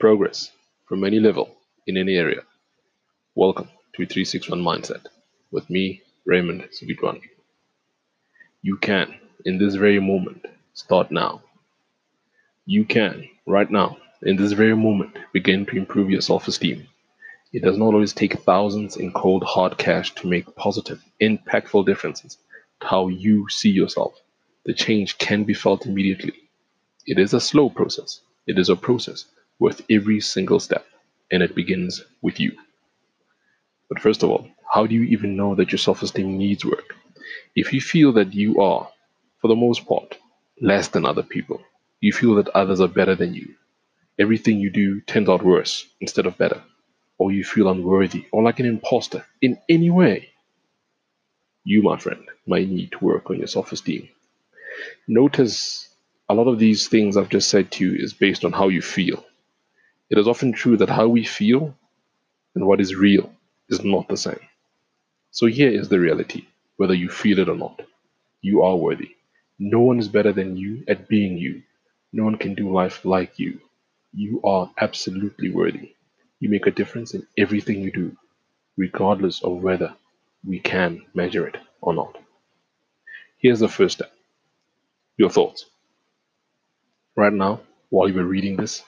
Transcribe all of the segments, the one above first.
Progress from any level in any area. Welcome to 361 Mindset with me, Raymond Sivitwan. You can, in this very moment, start now. You can, right now, in this very moment, begin to improve your self esteem. It does not always take thousands in cold hard cash to make positive, impactful differences to how you see yourself. The change can be felt immediately. It is a slow process. It is a process with every single step, and it begins with you. But first of all, how do you even know that your self esteem needs work? If you feel that you are, for the most part, less than other people, you feel that others are better than you, everything you do turns out worse instead of better, or you feel unworthy or like an imposter in any way, you, my friend, might need to work on your self esteem. Notice a lot of these things I've just said to you is based on how you feel. It is often true that how we feel and what is real is not the same. So here is the reality, whether you feel it or not. You are worthy. No one is better than you at being you. No one can do life like you. You are absolutely worthy. You make a difference in everything you do, regardless of whether we can measure it or not. Here's the first step your thoughts. Right now, while you were reading this,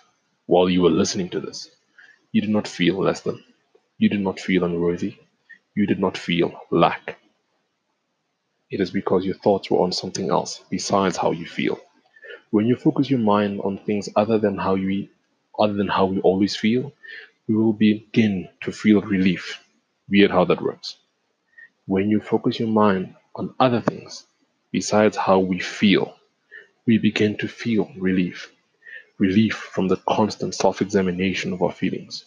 while you were listening to this. You did not feel less than. You did not feel unworthy. You did not feel lack. It is because your thoughts were on something else besides how you feel. When you focus your mind on things other than how you other than how we always feel, we will begin to feel relief. Weird how that works. When you focus your mind on other things besides how we feel, we begin to feel relief relief from the constant self examination of our feelings.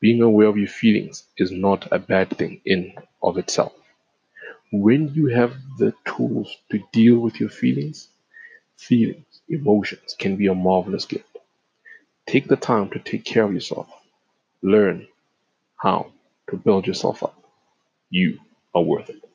Being aware of your feelings is not a bad thing in of itself. When you have the tools to deal with your feelings, feelings, emotions can be a marvelous gift. Take the time to take care of yourself. Learn how to build yourself up. You are worth it.